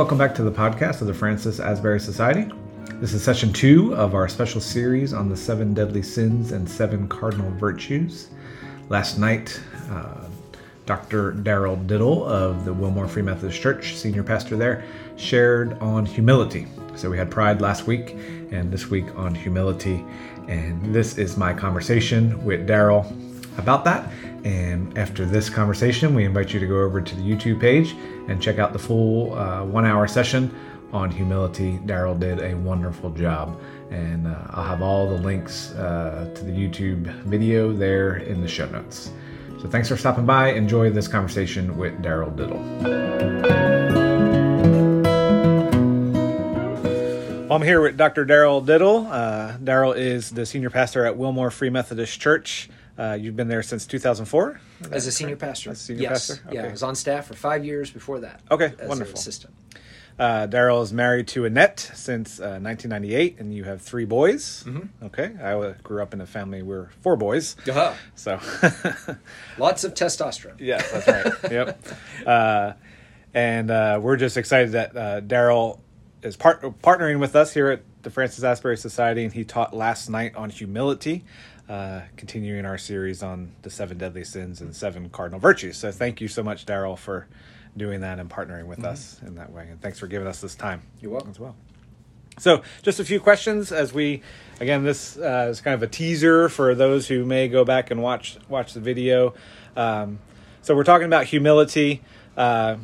welcome back to the podcast of the Francis Asbury Society. This is session two of our special series on the seven deadly sins and seven cardinal virtues. Last night, uh, Dr. Daryl Diddle of the Wilmore Free Methodist Church, senior pastor there, shared on humility. So we had pride last week and this week on humility. And this is my conversation with Daryl about that. And after this conversation, we invite you to go over to the YouTube page and check out the full uh, one hour session on humility. Daryl did a wonderful job. And uh, I'll have all the links uh, to the YouTube video there in the show notes. So thanks for stopping by. Enjoy this conversation with Daryl Diddle. Well, I'm here with Dr. Daryl Diddle. Uh, Daryl is the senior pastor at Wilmore Free Methodist Church. Uh, you've been there since 2004 as a senior pastor. As a senior yes. pastor? Yeah, I was on staff for five years before that. Okay, as wonderful. An assistant. Uh, Daryl is married to Annette since uh, 1998, and you have three boys. Mm-hmm. Okay, I grew up in a family where we're four boys. Uh-huh. So, Lots of testosterone. yeah, that's right. yep. Uh, and uh, we're just excited that uh, Daryl is part- partnering with us here at the Francis Asbury Society, and he taught last night on humility. Uh, continuing our series on the seven deadly sins and seven cardinal virtues. So, thank you so much, Daryl, for doing that and partnering with us in that way. And thanks for giving us this time. You're welcome. as well. So, just a few questions as we again. This uh, is kind of a teaser for those who may go back and watch watch the video. Um, so, we're talking about humility. Uh,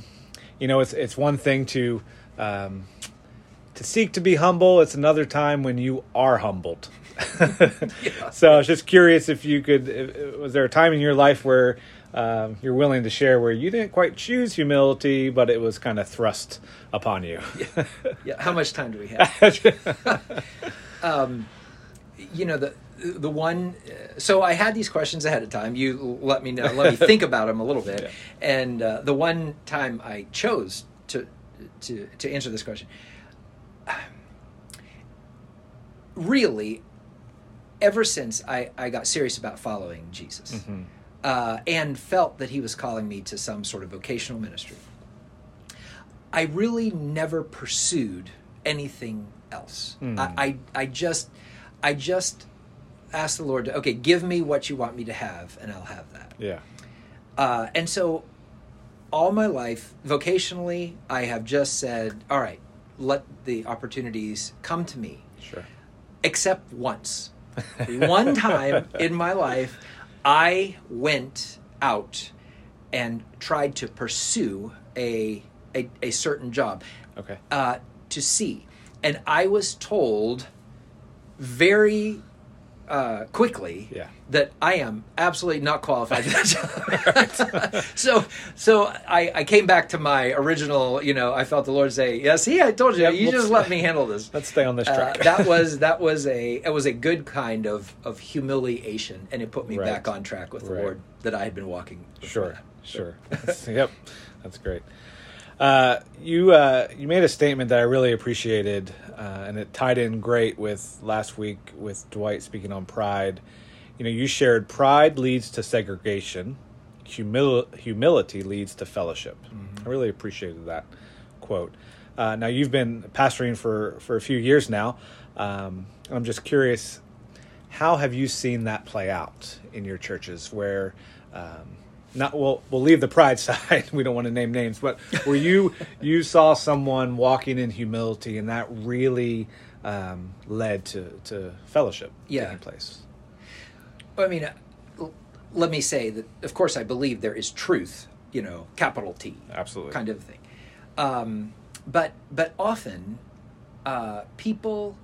you know, it's it's one thing to um, to seek to be humble. It's another time when you are humbled. So, I was just curious if you could. If, was there a time in your life where um, you're willing to share where you didn't quite choose humility, but it was kind of thrust upon you? Yeah. How much time do we have? um, you know the the one. uh, So I had these questions ahead of time. You let me know. Let me think about them a little bit. Yeah. And uh, the one time I chose to to to answer this question, really, ever since I I got serious about following Jesus. Mhm. uh, and felt that he was calling me to some sort of vocational ministry. I really never pursued anything else. Mm. I, I, I just, I just asked the Lord to, okay, give me what you want me to have, and I'll have that. Yeah. Uh, and so, all my life, vocationally, I have just said, all right, let the opportunities come to me Sure. except once. One time in my life, I went out and tried to pursue a a, a certain job Okay. uh, to see, and I was told very uh, quickly Yeah. that I am absolutely not qualified for that job. so, so I, I came back to my original. You know, I felt the Lord say, "Yes, see, I told you. Yep, you just let me handle this." Let's stay on this Uh, track. that was that was a it was a good kind of of humiliation, and it put me Right. back on track with the Right. Lord that I had been walking. sure. Sure. Yep. That's great. Uh, you uh, you made a statement that I really appreciated, uh, and it tied in great with last week with Dwight speaking on pride. You know, you shared pride leads to segregation, humil- humility leads to fellowship. I really appreciated that quote. Uh, now you've been pastoring for for a few years now. Um, I'm just curious, how have you seen that play out in your churches? Where um, not we'll we'll leave the pride side. we don't want to name names, but where you you saw someone walking in humility, and that really um, led to to fellowship Yeah. taking place. I mean, uh, let me say that of course I believe there is truth. You know, capital T. Absolutely. kind of thing. Um, but but often, uh, people,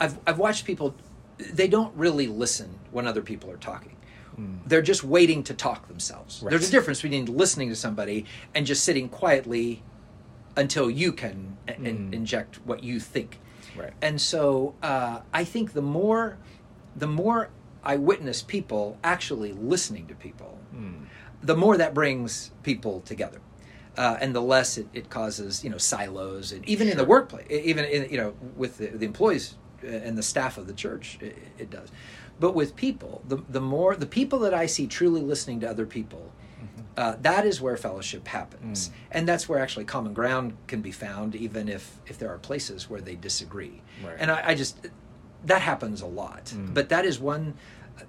I've I've watched people, they don't really listen when other people are talking. They're just waiting to talk themselves. Right. There's a difference between listening to somebody and just sitting quietly until you can a- in- Mm. inject what you think. Right. And so uh, I think the more, the more I witness people actually listening to people, Mm. the more that brings people together. Uh, and the less it, it causes, you know, silos, and even in the workplace, even in, you know, with the, the employees uh, and the staff of the church, it, it does. But with people, the the more the people that I see truly listening to other people, mm-hmm. uh, that is where fellowship happens, mm. and that's where actually common ground can be found, even if if there are places where they disagree. Right. And I, I just that happens a lot, mm. but that is one. Uh,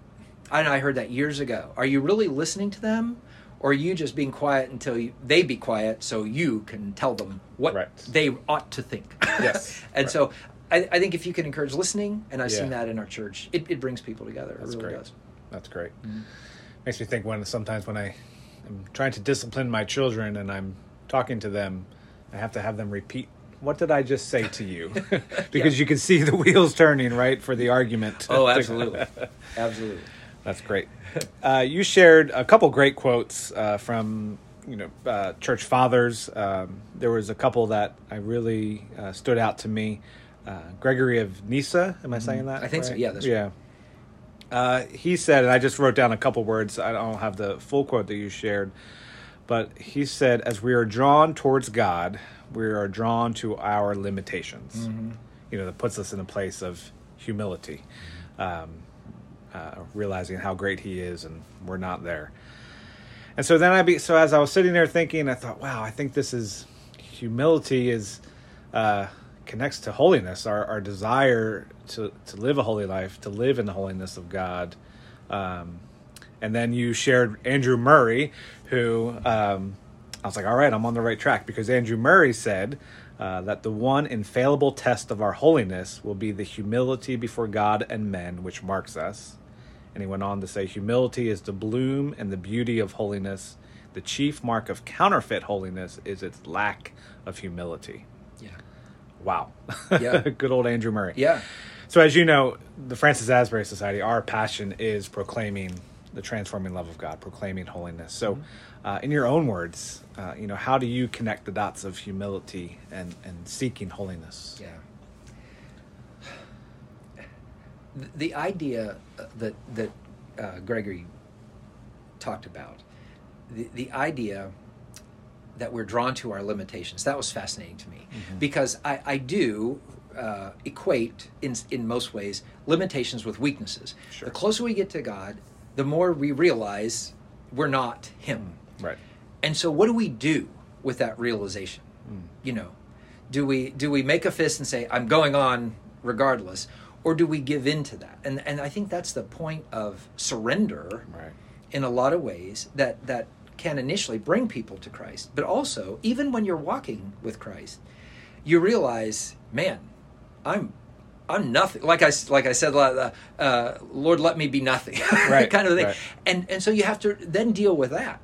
I know I heard that years ago. Are you really listening to them, or are you just being quiet until you, they be quiet so you can tell them what Right. they ought to think? Yes. and Right. so I, I think if you can encourage listening, and I've seen that in our church, it, it brings people together. That's it really great. does. That's great. Makes me think when sometimes when I am trying to discipline my children and I'm talking to them, I have to have them repeat. What did I just say to you? because Yeah. you can see the wheels turning, right, for the argument. Oh, absolutely, absolutely. That's great. Uh, you shared a couple great quotes uh, from you know uh, church fathers. Um, there was a couple that I really uh, stood out to me. Uh, Gregory of Nyssa, am I saying that? Mm-hmm. I think so. Yeah, that's yeah. Uh, he said, and I just wrote down a couple words. I don't have the full quote that you shared, but he said, "As we are drawn towards God, we are drawn to our limitations." Mm-hmm. You know, that puts us in a place of humility. Um, uh, realizing how great he is and we're not there and so then i be so as i was sitting there thinking i thought wow i think this is humility is uh, connects to holiness our, our desire to, to live a holy life to live in the holiness of god um, and then you shared andrew murray who um, i was like all right i'm on the right track because andrew murray said uh, that the one infallible test of our holiness will be the humility before God and men which marks us. And he went on to say, Humility is the bloom and the beauty of holiness. The chief mark of counterfeit holiness is its lack of humility. Wow. Yeah. Good old Andrew Murray. yeah, So, as you know, the Francis Asbury Society, our passion is proclaiming the transforming love of God, proclaiming holiness. So, uh, in your own words, uh, you know, how do you connect the dots of humility and, and seeking holiness? yeah. The, the idea uh, that that uh, Gregory talked about, the the idea that we're drawn to our limitations, that was fascinating to me because I, I do uh, equate in in most ways limitations with weaknesses. Sure. The closer we get to God, the more we realize we're not Him. Right. And so what do we do with that realization? You know, do we do we make a fist and say I'm going on regardless or do we give in to that? And and I think that's the point of surrender Right. in a lot of ways that that can initially bring people to Christ. But also, even when you're walking with Christ, you realize, man, I'm I'm nothing. Like I like I said, uh, uh, Lord, let me be nothing, Right, kind of thing. right. And and so you have to then deal with that.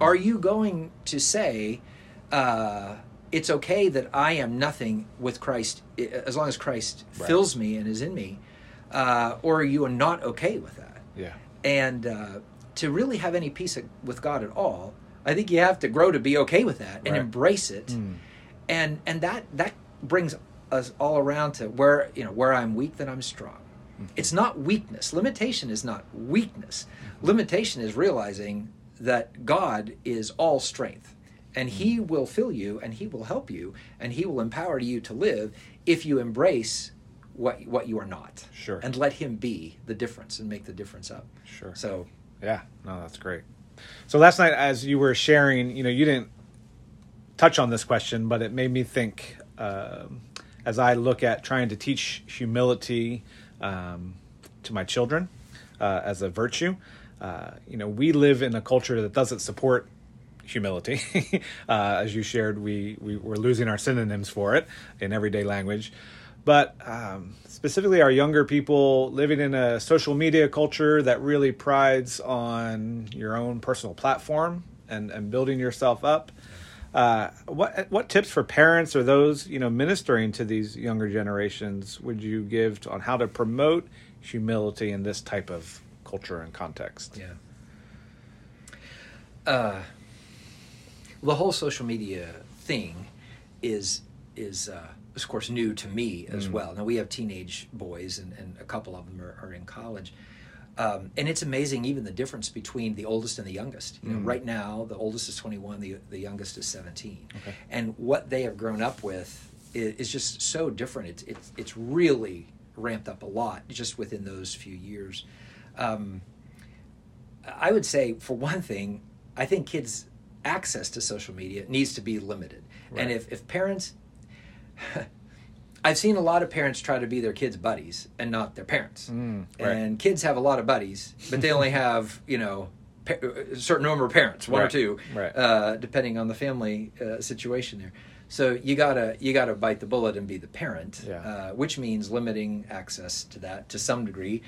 Are you going to say, uh, it's okay that I am nothing with Christ as long as Christ Right. fills me and is in me, uh, or are you not okay with that? Yeah. and uh, to really have any peace with God at all, I think you have to grow to be okay with that and Right. embrace it, Mm. and and that that brings us all around to where you know where I'm weak, then I'm strong. Mm-hmm. It's not weakness. Limitation is not weakness. Mm-hmm. Limitation is realizing that God is all strength, and He mm-hmm. will fill you, and He will help you, and He will empower you to live if you embrace what what you are not, Sure. and let Him be the difference and make the difference up. Sure. So Yeah, no, that's great. So last night, as you were sharing, you know, you didn't touch on this question, but it made me think um, as I look at trying to teach humility um, to my children uh, as a virtue. Uh, you know, we live in a culture that doesn't support humility. uh, as you shared, we, we we're losing our synonyms for it in everyday language. But um, specifically, our younger people living in a social media culture that really prides on your own personal platform and, and building yourself up. Uh, what what tips for parents or those you know ministering to these younger generations would you give to, on how to promote humility in this type of culture and context? Yeah. Uh, the whole social media thing is is uh, of course new to me as well. Now we have teenage boys, and, and a couple of them are, are in college. Um, and it's amazing even the difference between the oldest and the youngest. You know, right now the oldest is 21, the the youngest is 17, Okay. and what they have grown up with is, is just so different. It's it's it's really ramped up a lot just within those few years. Um, I would say, for one thing, I think kids' access to social media needs to be limited. And if, if parents, I've seen a lot of parents try to be their kids' buddies and not their parents. Mm, right. And kids have a lot of buddies, but they only have, you know, pa- a certain number of parents, one or two, Right. uh, depending on the family uh, situation there. So you gotta you gotta bite the bullet and be the parent, Yeah. uh, which means limiting access to that to some degree.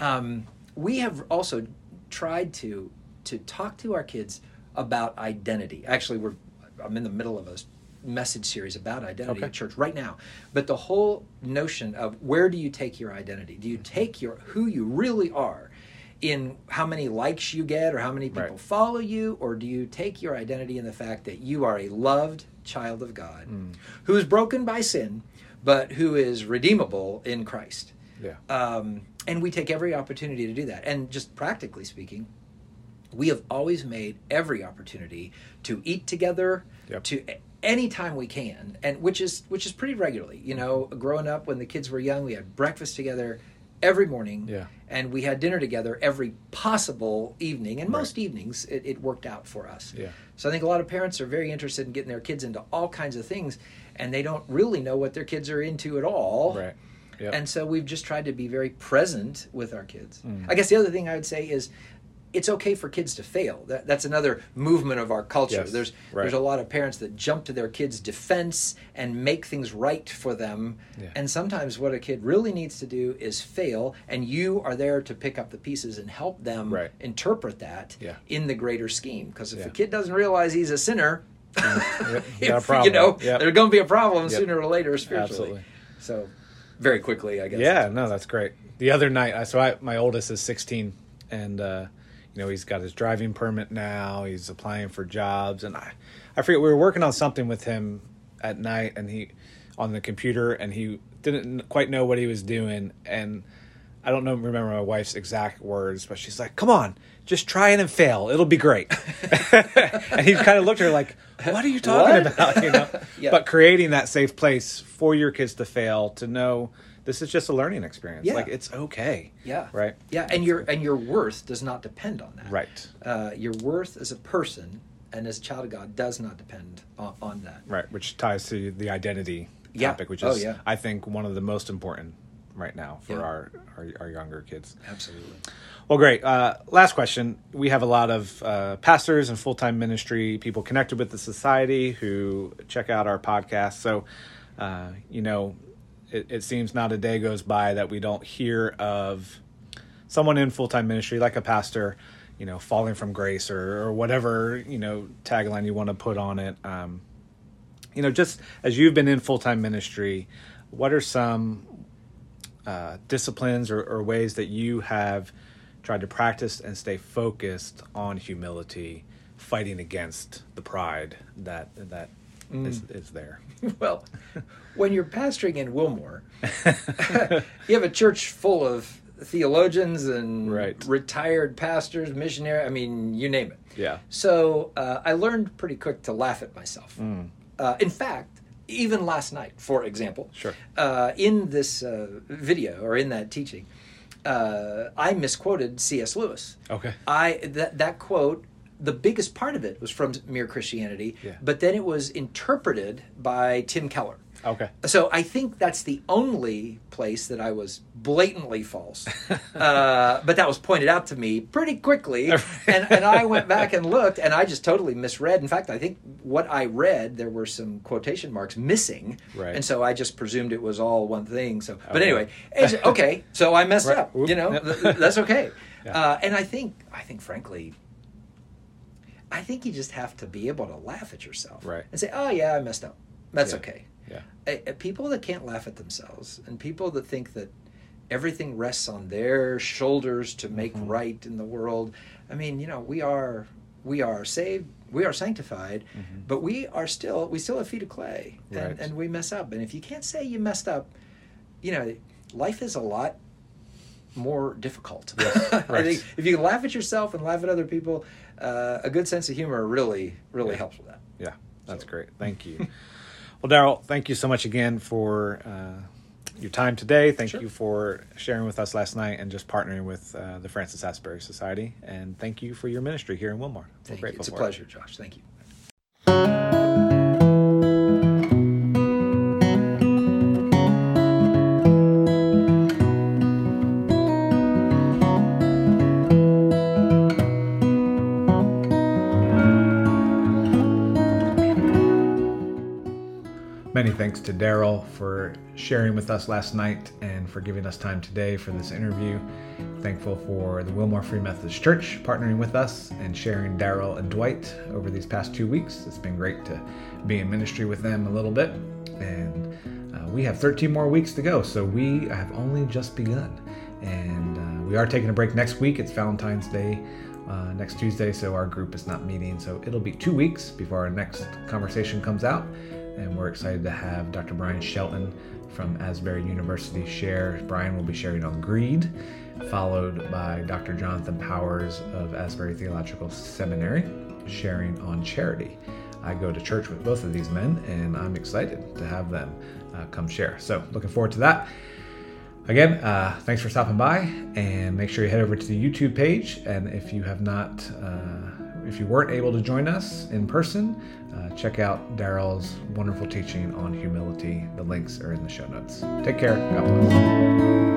Um, we have also tried to to talk to our kids about identity. Actually, we're I'm in the middle of a message series about identity Okay. at church right now. But the whole notion of where do you take your identity? Do you take your who you really are in how many likes you get or how many people Right. follow you, or do you take your identity in the fact that you are a loved child of God who is broken by sin, but who is redeemable in Christ? Yeah. Um, and we take every opportunity to do that. And just practically speaking, we have always made every opportunity to eat together, Yep. to anytime we can, and which is which is pretty regularly. You know, growing up when the kids were young, we had breakfast together every morning, Yeah. and we had dinner together every possible evening. And Right. most evenings, it, it worked out for us. Yeah. So I think a lot of parents are very interested in getting their kids into all kinds of things, and they don't really know what their kids are into at all. Right. Yep. And so we've just tried to be very present with our kids. Mm. I guess the other thing I would say is it's okay for kids to fail. That, that's another movement of our culture. Yes, There's right. there's a lot of parents that jump to their kids' defense and make things right for them. Yeah. And sometimes what a kid really needs to do is fail, and you are there to pick up the pieces and help them Right. interpret that Yeah. in the greater scheme. Because if Yeah. a kid doesn't realize he's a sinner, Yep, if, you know, Yep. there's going to be a problem Yep. sooner or later spiritually. Absolutely. So, very quickly, I guess. Yeah, no, that's great. The other night, I so I my oldest is 16, and uh, you know he's got his driving permit now. He's applying for jobs, and I, I forget we were working on something with him at night, and he on the computer, and he didn't quite know what he was doing, and I don't know remember my wife's exact words, but she's like, "Come on." Just try it and fail. It'll be great. and he kind of looked at her like, "What are you talking What? about?" You know. Yeah. But creating that safe place for your kids to fail, to know this is just a learning experience. Yeah. Like it's okay. Yeah. Right. Yeah, and your and your worth does not depend on that. Right. Uh, your worth as a person and as a child of God does not depend on, on that. Right. Which ties to the identity Yeah. topic, which Oh, is yeah. I think one of the most important right now for Yeah. our, our our younger kids. Absolutely. Well, great. Uh, last question. We have a lot of uh, pastors and full time ministry people connected with the society who check out our podcast. So, uh, you know, it, it seems not a day goes by that we don't hear of someone in full time ministry, like a pastor, you know, falling from grace or, or whatever, you know, tagline you want to put on it. Um, you know, just as you've been in full time ministry, what are some uh, disciplines or, or ways that you have tried to practice and stay focused on humility, fighting against the pride that that is is there? Well, when you're pastoring in Wilmore, you have a church full of theologians and Right. retired pastors, missionary. I mean, you name it. Yeah. So uh, I learned pretty quick to laugh at myself. Mm. Uh, in fact, even last night, for example, Sure. uh, in this uh, video or in that teaching, uh, I misquoted C.S. Lewis. Okay. I that that quote, the biggest part of it was from Mere Christianity, Yeah. but then it was interpreted by Tim Keller. Okay. So I think that's the only place that I was blatantly false. uh, but that was pointed out to me pretty quickly, and, and I went back and looked, and I just totally misread. In fact, I think what I read there were some quotation marks missing, Right. and so I just presumed it was all one thing. So, but anyway, okay. So I messed Right. up. Whoop. You know, Yep. th- th- that's okay. Yeah. Uh, and I think, I think, frankly. I think you just have to be able to laugh at yourself Right. and say, "Oh yeah, I messed up. That's Yeah. okay." Yeah. uh, uh, people that can't laugh at themselves and people that think that everything rests on their shoulders to make Mhm. right in the world i mean you know we are we are saved we are sanctified Mhm. but we are still we still have feet of clay and, Right. and we mess up and if you can't say you messed up you know life is a lot more difficult Yes, i think if you laugh at yourself and laugh at other people uh, a good sense of humor really really Yeah. helps with that Yeah, that's So- great. Thank you. well, Daryl, thank you so much again for uh, your time today. Thank Sure. you for sharing with us last night and just partnering with uh, the Francis Asbury Society. And thank you for your ministry here in Wilmore. We're Thank you. It's a for it. pleasure, Josh. Thank you. To Daryl for sharing with us last night and for giving us time today for this interview. Thankful for the Wilmore Free Methodist Church partnering with us and sharing Daryl and Dwight over these past two weeks. It's been great to be in ministry with them a little bit. And uh, we have 13 more weeks to go, so we have only just begun. And uh, we are taking a break next week. It's Valentine's Day uh, next Tuesday, so our group is not meeting. So it'll be two weeks before our next conversation comes out. And we're excited to have Dr. Brian Shelton from Asbury University share. Brian will be sharing on greed, followed by Dr. Jonathan Powers of Asbury Theological Seminary sharing on charity. I go to church with both of these men, and I'm excited to have them uh, come share. So, looking forward to that. Again, uh, thanks for stopping by, and make sure you head over to the YouTube page. And if you have not, uh, if you weren't able to join us in person, uh, check out Daryl's wonderful teaching on humility. The links are in the show notes. Take care. God bless.